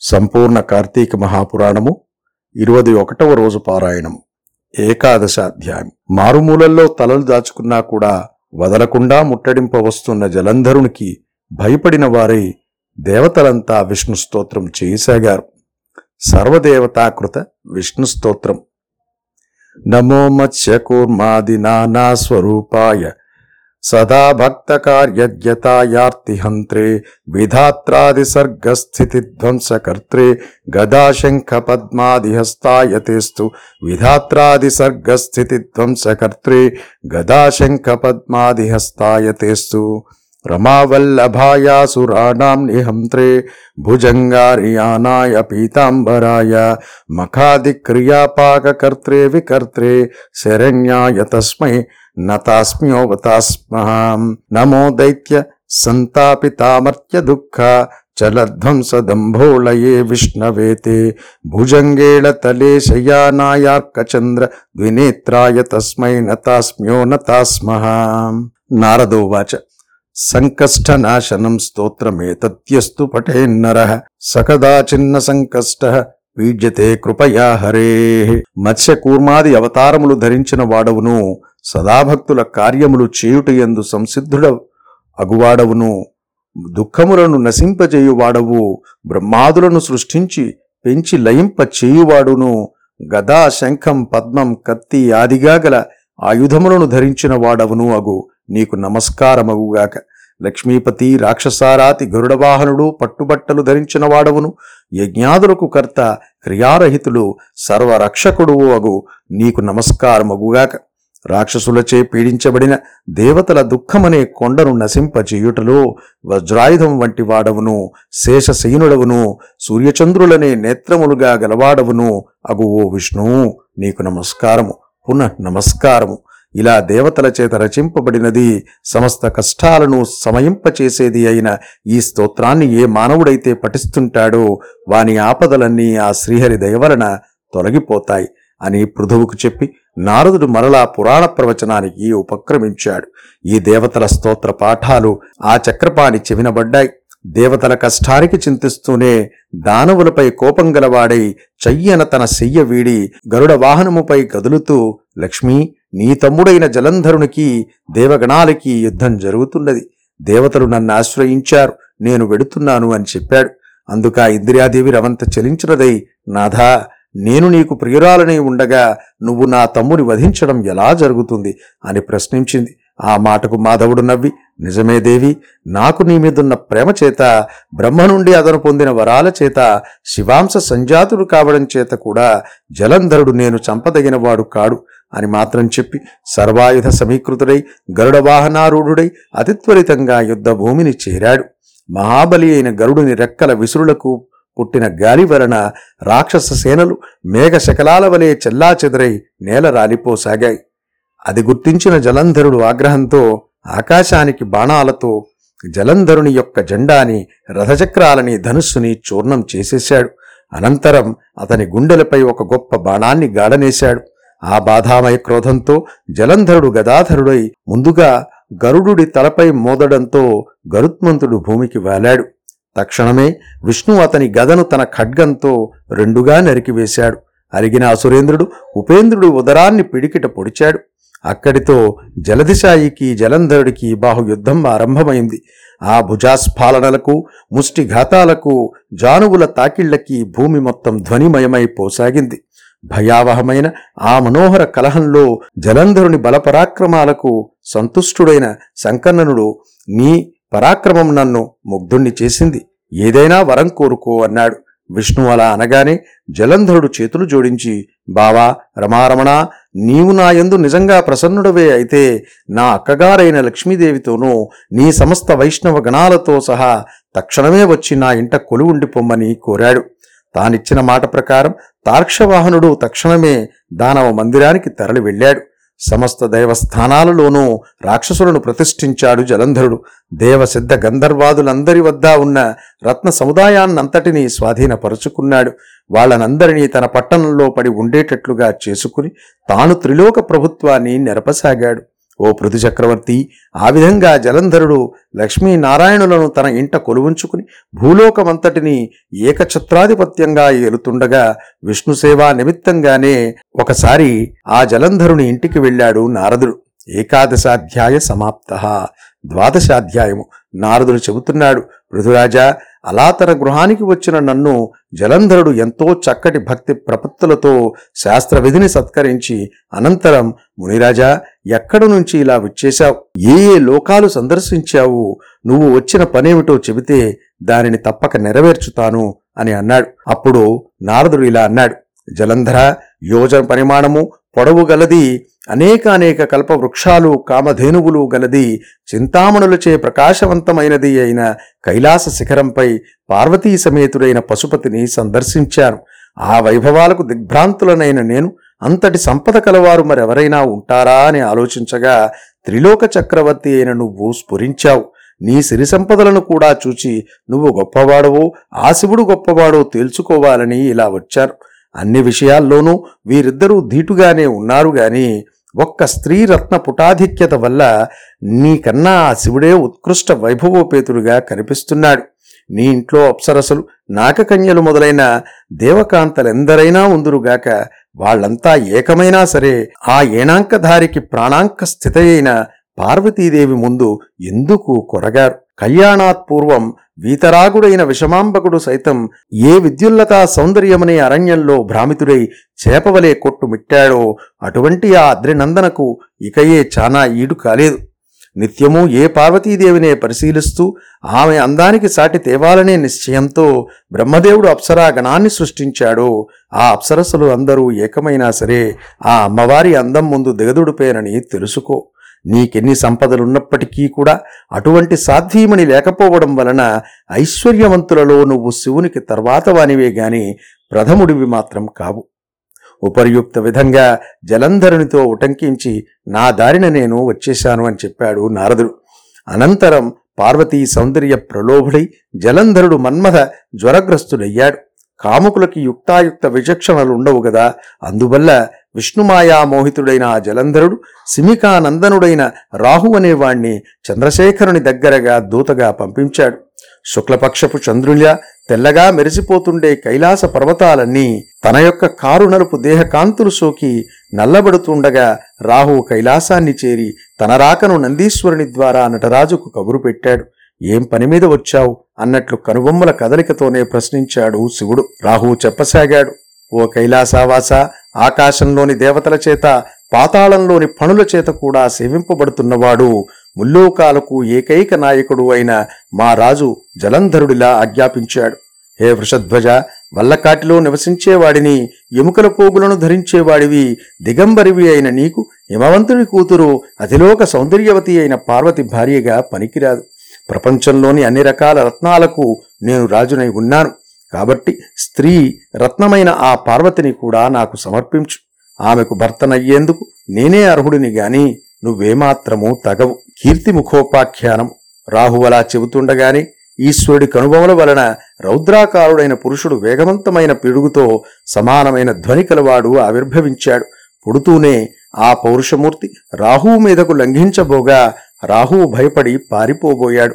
సంపూర్ణ కార్తీక మహాపురాణము ఇరవది ఒకటవ రోజు పారాయణము. ఏకాదశ అధ్యాయం. మారుమూలల్లో తలలు దాచుకున్నా కూడా వదలకుండా ముట్టడింప వస్తున్న జలంధరునికి భయపడిన వారై దేవతలంతా విష్ణు స్తోత్రం చేయసాగారు సర్వదేవతాకృత విష్ణు స్తోత్రం. నమో మత్స్యకూర్మాది నానా స్వరూపాయ సదా భక్త కార్యజ్ఞతాయార్తిహంత్రే విధాత్రాదిసర్గస్థితిధ్వంసకర్త్రే గదాశంఖ పద్మాదిహస్తాయతేస్తు విధాత్రాదిసర్గస్థితిధ్వంసకర్త్రే గదాశంఖ పద్మాదిహస్తాయతేస్తు रमावल्लभाया सुराणाम निहंत्रे सुराणां निहन्त्रे भुजङ्गारियानाय पीताम्बराय कर्त्रे विकर्त्रे शरण्याय तस्मै नतास्म्योऽवतास्मः नमो दैत्य संतापितामर्त्य दुःखा चलध्वंस दंभोलये विष्णवेते। भुजंगेल तले शयानायार्कचन्द्र द्विनेत्राय तस्मै नतास्म्यो नतास्मः नारदोवाच। సంకష్టనాశనం స్తోత్రమేతత్యస్తు పఠేన్నర సకదా చిన్న సంకష్ట పీడ్యతే కృపయా హరే. మత్స్యకూర్మాది అవతారములు ధరించిన వాడవును సదాభక్తుల కార్యములు చేయుటయందు సంసిద్ధుడ అగువాడవును దుఃఖములను నశింపజేయువాడవు బ్రహ్మాదులను సృష్టించి పెంచి లయింప చేయువాడును గదా శంఖం పద్మం కత్తి ఆదిగా గల ఆయుధములను ధరించిన వాడవును అగు. నీకు నమస్కారమగుగాక లక్ష్మీపతి రాక్షసారాతి గరుడవాహనుడు పట్టుబట్టలు ధరించిన వాడవును. యజ్ఞాదులకు కర్త క్రియారహితులు సర్వరక్షకుడు అగు. నీకు నమస్కారమగుగాక రాక్షసులచే పీడించబడిన దేవతల దుఃఖమనే కొండను నశింపచేయుటలో వజ్రాయుధం వంటి వాడవును శేషశయనుడవును సూర్యచంద్రులనే నేత్రములుగా గలవాడవును అగు ఓ విష్ణువు నీకు నమస్కారము. పునః నమస్కారము. ఇలా దేవతల చేత రచింపబడినది సమస్త కష్టాలను సమయింపచేసేది అయిన ఈ స్తోత్రాన్ని ఏ మానవుడైతే పఠిస్తుంటాడో వాని ఆపదలన్నీ ఆ శ్రీహరి దయవలన తొలగిపోతాయి అని పృథువుకు చెప్పి నారదుడు మరలా పురాణ ప్రవచనానికి ఉపక్రమించాడు. ఈ దేవతల స్తోత్ర పాఠాలు ఆ చక్రపాణి చెవినబడ్డాయి దేవతల కష్టానికి చింతిస్తూనే దానవులపై కోపం గలవాడై చెయ్యన తన శయ్య వీడి గరుడ వాహనముపై కదులుతూ లక్ష్మీ నీ తమ్ముడైన జలంధరునికి దేవగణాలకి యుద్ధం జరుగుతున్నది. దేవతలు నన్ను ఆశ్రయించారు. నేను వెడుతున్నాను అని చెప్పాడు. అందుక ఇంద్రియాదేవి రవంత చలించినదై నాథా నేను నీకు ప్రియురాలనే ఉండగా నువ్వు నా తమ్ముని వధించడం ఎలా జరుగుతుంది? అని ప్రశ్నించింది. ఆ మాటకు మాధవుడు నవ్వి నిజమే దేవి నాకు నీ మీదున్న ప్రేమ చేత బ్రహ్మ నుండి అతను పొందిన వరాల చేత శివాంశ సంజాతుడు కావడం చేత కూడా జలంధరుడు నేను చంపదగినవాడు కాడు. అని మాత్రం చెప్పి సర్వాయుధ సమీకృతుడై గరుడ వాహనారూఢుడై అతి త్వరితంగా యుద్ధ భూమిని చేరాడు. మహాబలి అయిన గరుడుని రెక్కల విసురులకు పుట్టిన గాలి వలన రాక్షస సేనలు మేఘశకలాల వలె వలె చెల్లాచెదరై నేల రాలిపోసాగాయి. అది గుర్తించిన జలంధరుడు ఆగ్రహంతో ఆకాశానికి బాణాలతో జలంధరుని యొక్క జెండాని రథచక్రాలని ధనుస్సుని చూర్ణం చేసేశాడు. అనంతరం అతని గుండెలపై ఒక గొప్ప బాణాన్ని గాడనేశాడు ఆ బాధామయ క్రోధంతో జలంధరుడు గదాధరుడై ముందుగా గరుడుడి తలపై మోదడంతో గరుత్మంతుడు భూమికి వాలాడు. తక్షణమే విష్ణు అతని గదను తన ఖడ్గంతో రెండుగా నరికివేశాడు. అరిగిన అసురేంద్రుడు ఉపేంద్రుడు ఉదరాన్ని పిడికిట పొడిచాడు. అక్కడితో జలదిశాయికి జలంధరుడికి బాహుయుద్ధం ఆరంభమైంది. ఆ భుజాస్ఫాలనలకు ముష్టిఘాతాలకు జానువుల తాకిళ్ళకి భూమి మొత్తం ధ్వనిమయమై పోసాగింది. భయావహమైన ఆ మనోహర కలహంలో జలంధరుని బలపరాక్రమాలకు సంతుష్టుడైన సంకర్ణనుడు నీ పరాక్రమం నన్ను ముగ్ధుణ్ణి చేసింది. ఏదైనా వరం కోరుకో అన్నాడు. విష్ణు అలా అనగానే జలంధరుడు చేతులు జోడించి బావా రమారమణ నీవు నా యందు నిజంగా ప్రసన్నుడవే అయితే నా అక్కగారైన లక్ష్మీదేవితోనూ నీ సమస్త వైష్ణవ గణాలతో సహా తక్షణమే వచ్చి నా ఇంట కొలువుండి పొమ్మని కోరాడు. తానిచ్చిన మాట ప్రకారం తార్క్షవాహనుడు తక్షణమే దానవ మందిరానికి తరలి వెళ్ళాడు. సమస్త దైవస్థానాలలోనూ రాక్షసులను ప్రతిష్ఠించాడు జలంధరుడు. దేవసిద్ధ గంధర్వాదులందరి వద్ద ఉన్న రత్న సముదాయాన్నంతటినీ స్వాధీనపరుచుకున్నాడు. వాళ్ళనందరినీ తన పట్టణంలో పడి ఉండేటట్లుగా చేసుకుని తాను త్రిలోక ప్రభుత్వాన్ని నెరపసాగాడు. ఓ పృథు చక్రవర్తి ఆ విధంగా జలంధరుడు లక్ష్మీనారాయణులను తన ఇంట కొలువుంచుకుని భూలోకమంతటిని ఏకఛత్రాధిపత్యంగా ఏలుతుండగా విష్ణు సేవా నిమిత్తంగానే ఒకసారి ఆ జలంధరుని ఇంటికి వెళ్ళాడు నారదుడు. ఏకాదశాధ్యాయ సమాప్త ద్వాదశాధ్యాయము. నారదుడు చెబుతున్నాడు పృథురాజా అలా తన గృహానికి వచ్చిన నన్ను జలంధరుడు ఎంతో చక్కటి భక్తి ప్రపత్తులతో శాస్త్రవిధిని సత్కరించి అనంతరం మునిరాజా ఎక్కడి నుంచి ఇలా వచ్చేశావు? ఏ ఏ లోకాలు సందర్శించావు? నువ్వు వచ్చిన పనేమిటో చెబితే దానిని తప్పక నెరవేర్చుతాను అని అన్నాడు. అప్పుడు నారదుడు ఇలా అన్నాడు జలంధర యోజన పరిమాణము పొడవు గలది అనేక అనేక కల్ప వృక్షాలు కామధేనువులు గలది చింతామణులచే ప్రకాశవంతమైనది అయిన కైలాస శిఖరంపై పార్వతీ సమేతుడైన పశుపతిని సందర్శించాను ఆ వైభవాలకు దిగ్భ్రాంతులనైన నేను అంతటి సంపద కలవారు మరెవరైనా ఉంటారా అని ఆలోచించగా త్రిలోక చక్రవర్తి అయిన నువ్వు స్ఫురించావు. నీ సిరి సంపదలను కూడా చూచి నువ్వు గొప్పవాడవో ఆ శివుడు గొప్పవాడో తేల్చుకోవాలని ఇలా వచ్చారు. అన్ని విషయాల్లోనూ వీరిద్దరూ ధీటుగానే ఉన్నారు గాని ఒక్క స్త్రీ రత్న పుటాధిక్యత వల్ల నీకన్నా ఆ శివుడే ఉత్కృష్ట వైభవోపేతుడుగా కనిపిస్తున్నాడు. నీ ఇంట్లో అప్సరసలు నాగకన్యలు మొదలైన దేవకాంతలెందరైనా ఉందురుగాక వాళ్ళంతా ఏకమైనా సరే ఆ ఏణాంకధారికి ప్రాణాంక స్థితయైన అయిన పార్వతీదేవి ముందు ఎందుకు కొరగారు? కళ్యాణాత్ పూర్వం వీతరాగుడైన విషమాంబకుడు సైతం ఏ విద్యుల్లతా సౌందర్యమనే అరణ్యంలో భ్రామితుడై చేపవలే కొట్టుమిట్టాడో అటువంటి ఆ అద్రినందనకు ఇకయే చానా ఈడు కాలేదు. నిత్యము ఏ పార్వతీదేవినే పరిశీలిస్తూ ఆమె అందానికి సాటి తేవాలనే నిశ్చయంతో బ్రహ్మదేవుడు అప్సరా గణాన్ని సృష్టించాడో ఆ అప్సరస్సులు అందరూ ఏకమైనా సరే ఆ అమ్మవారి అందం ముందు దిగదుడిపేనని తెలుసుకో. నీకెన్ని సంపదలున్నప్పటికీ కూడా అటువంటి సాధ్యమని లేకపోవడం వలన ఐశ్వర్యవంతులలో నువ్వు శివునికి తర్వాత వానివే గాని ప్రథముడివి మాత్రం కావు. ఉపర్యుక్త విధంగా జలంధరునితో ఉటంకించి నా దారిన నేను వచ్చేశాను అని చెప్పాడు నారదుడు. అనంతరం పార్వతీ సౌందర్య ప్రలోభుడై జలంధరుడు మన్మథ జ్వరగ్రస్తుడయ్యాడు. కాముకులకి యుక్తాయుక్త విచక్షణలు ఉండవు కదా అందువల్ల విష్ణుమాయా మోహితుడైన ఆ జలంధరుడు సిమికానందనుడైన రాహు అనేవాణ్ణి చంద్రశేఖరుని దగ్గరగా దూతగా పంపించాడు. శుక్లపక్షపు చంద్రుల్య తెల్లగా మెరిసిపోతుండే కైలాస పర్వతాలన్నీ తన యొక్క కారు నలుపు దేహకాంతులు సోకి నల్లబడుతుండగా రాహు కైలాసాన్ని చేరి తన రాకను నందీశ్వరుని ద్వారా నటరాజుకు కబురు పెట్టాడు. ఏం పని మీద వచ్చావు? అన్నట్లు కనుబొమ్మల కదలికతోనే ప్రశ్నించాడు శివుడు. రాహువు చెప్పసాగాడు. ఓ కైలాసావాస ఆకాశంలోని దేవతల చేత పాతాళంలోని పనుల చేత కూడా సేవింపబడుతున్నవాడు. ముల్లోకాలకు ఏకైక నాయకుడు అయిన మా రాజు జలంధరుడిలా ఆజ్ఞాపించాడు. హే వృషధ్వజ వల్లకాటిలో నివసించేవాడిని ఎముకల పోగులను ధరించేవాడివి దిగంబరివి అయిన నీకు హిమవంతుడి కూతురు అతిలోక సౌందర్యవతి అయిన పార్వతి భార్యగా పనికిరాదు. ప్రపంచంలోని అన్ని రకాల రత్నాలకు నేను రాజునై ఉన్నాను. కాబట్టి స్త్రీ రత్నమైన ఆ పార్వతిని కూడా నాకు సమర్పించు. ఆమెకు భర్తనయ్యేందుకు నేనే అర్హుడిని గాని నువ్వేమాత్రమూ తగవు. కీర్తి ముఖోపాఖ్యానం. రాహువలా చెబుతుండగానే ఈశ్వరుడి కనుబొమల వలన రౌద్రాకారుడైన పురుషుడు వేగవంతమైన పిడుగుతో సమానమైన ధ్వని కలవాడు ఆవిర్భవించాడు. పుడుతూనే ఆ పౌరుషమూర్తి రాహువు మీదకు లంఘించబోగా రాహువు భయపడి పారిపోబోయాడు.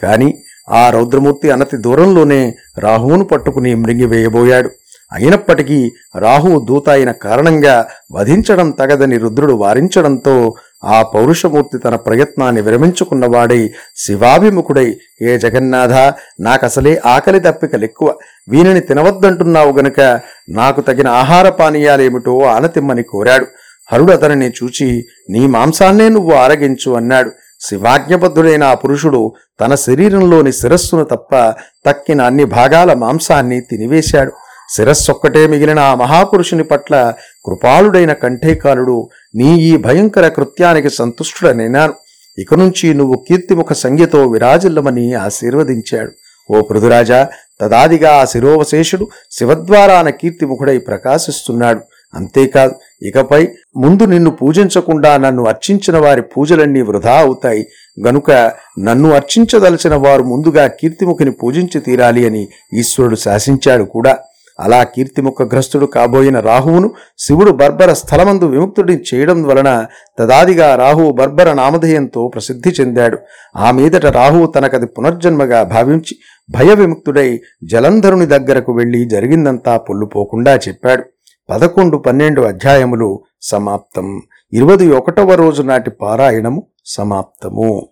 కాని ఆ రౌద్రమూర్తి అనతి దూరంలోనే రాహువును పట్టుకుని మృంగివేయబోయాడు. అయినప్పటికీ రాహువు దూత అయిన కారణంగా వధించడం తగదని రుద్రుడు వారించడంతో ఆ పౌరుషమూర్తి తన ప్రయత్నాన్ని విరమించుకున్నవాడై శివాభిముఖుడై ఏ జగన్నాథ నాకసలే ఆకలి తప్పికలెక్కువ వీనిని తినవద్దంటున్నావు గనుక నాకు తగిన ఆహార పానీయాలేమిటో ఆనతిమ్మని కోరాడు. హరుడు అతనిని చూచి నీ మాంసాన్నే నువ్వు ఆరగించు అన్నాడు. శివాజ్ఞబద్ధుడైన ఆ పురుషుడు తన శరీరంలోని శిరస్సును తప్ప తక్కిన అన్ని భాగాల మాంసాన్ని తినివేశాడు. శిరస్సొక్కటే మిగిలిన ఆ మహాపురుషుని పట్ల కృపాళుడైన కంఠేకాలుడు నీ ఈ భయంకర కృత్యానికి సంతుష్టుడనైనాను. ఇక నుంచి నువ్వు కీర్తిముఖ సంఖ్యతో విరాజిల్లమని ఆశీర్వదించాడు. ఓ పృథురాజా తదాదిగా ఆ శిరోవశేషుడు శివద్వారాన కీర్తిముఖుడై ప్రకాశిస్తున్నాడు. అంతేకాదు ఇకపై ముందు నిన్ను పూజించకుండా నన్ను అర్చించిన వారి పూజలన్నీ వృధా అవుతాయి. గనుక నన్ను అర్చించదలచిన వారు ముందుగా కీర్తిముఖిని పూజించి తీరాలి అని ఈశ్వరుడు శాసించాడు కూడా. అలా కీర్తిముఖగ్రస్తుడు కాబోయిన రాహువును శివుడు బర్బర స్థలమందు విముక్తుడిని చేయడం వలన తదాదిగా రాహువు బర్బర నామధేయంతో ప్రసిద్ధి చెందాడు. ఆ మీదట రాహువు తనకది పునర్జన్మగా భావించి భయ విముక్తుడై జలంధరుని దగ్గరకు వెళ్ళి జరిగిందంతా పొల్లుపోకుండా చెప్పాడు. పదకొండు పన్నెండు అధ్యాయములు సమాప్తం. ఇరవై ఒకటవ రోజు నాటి పారాయణము సమాప్తము.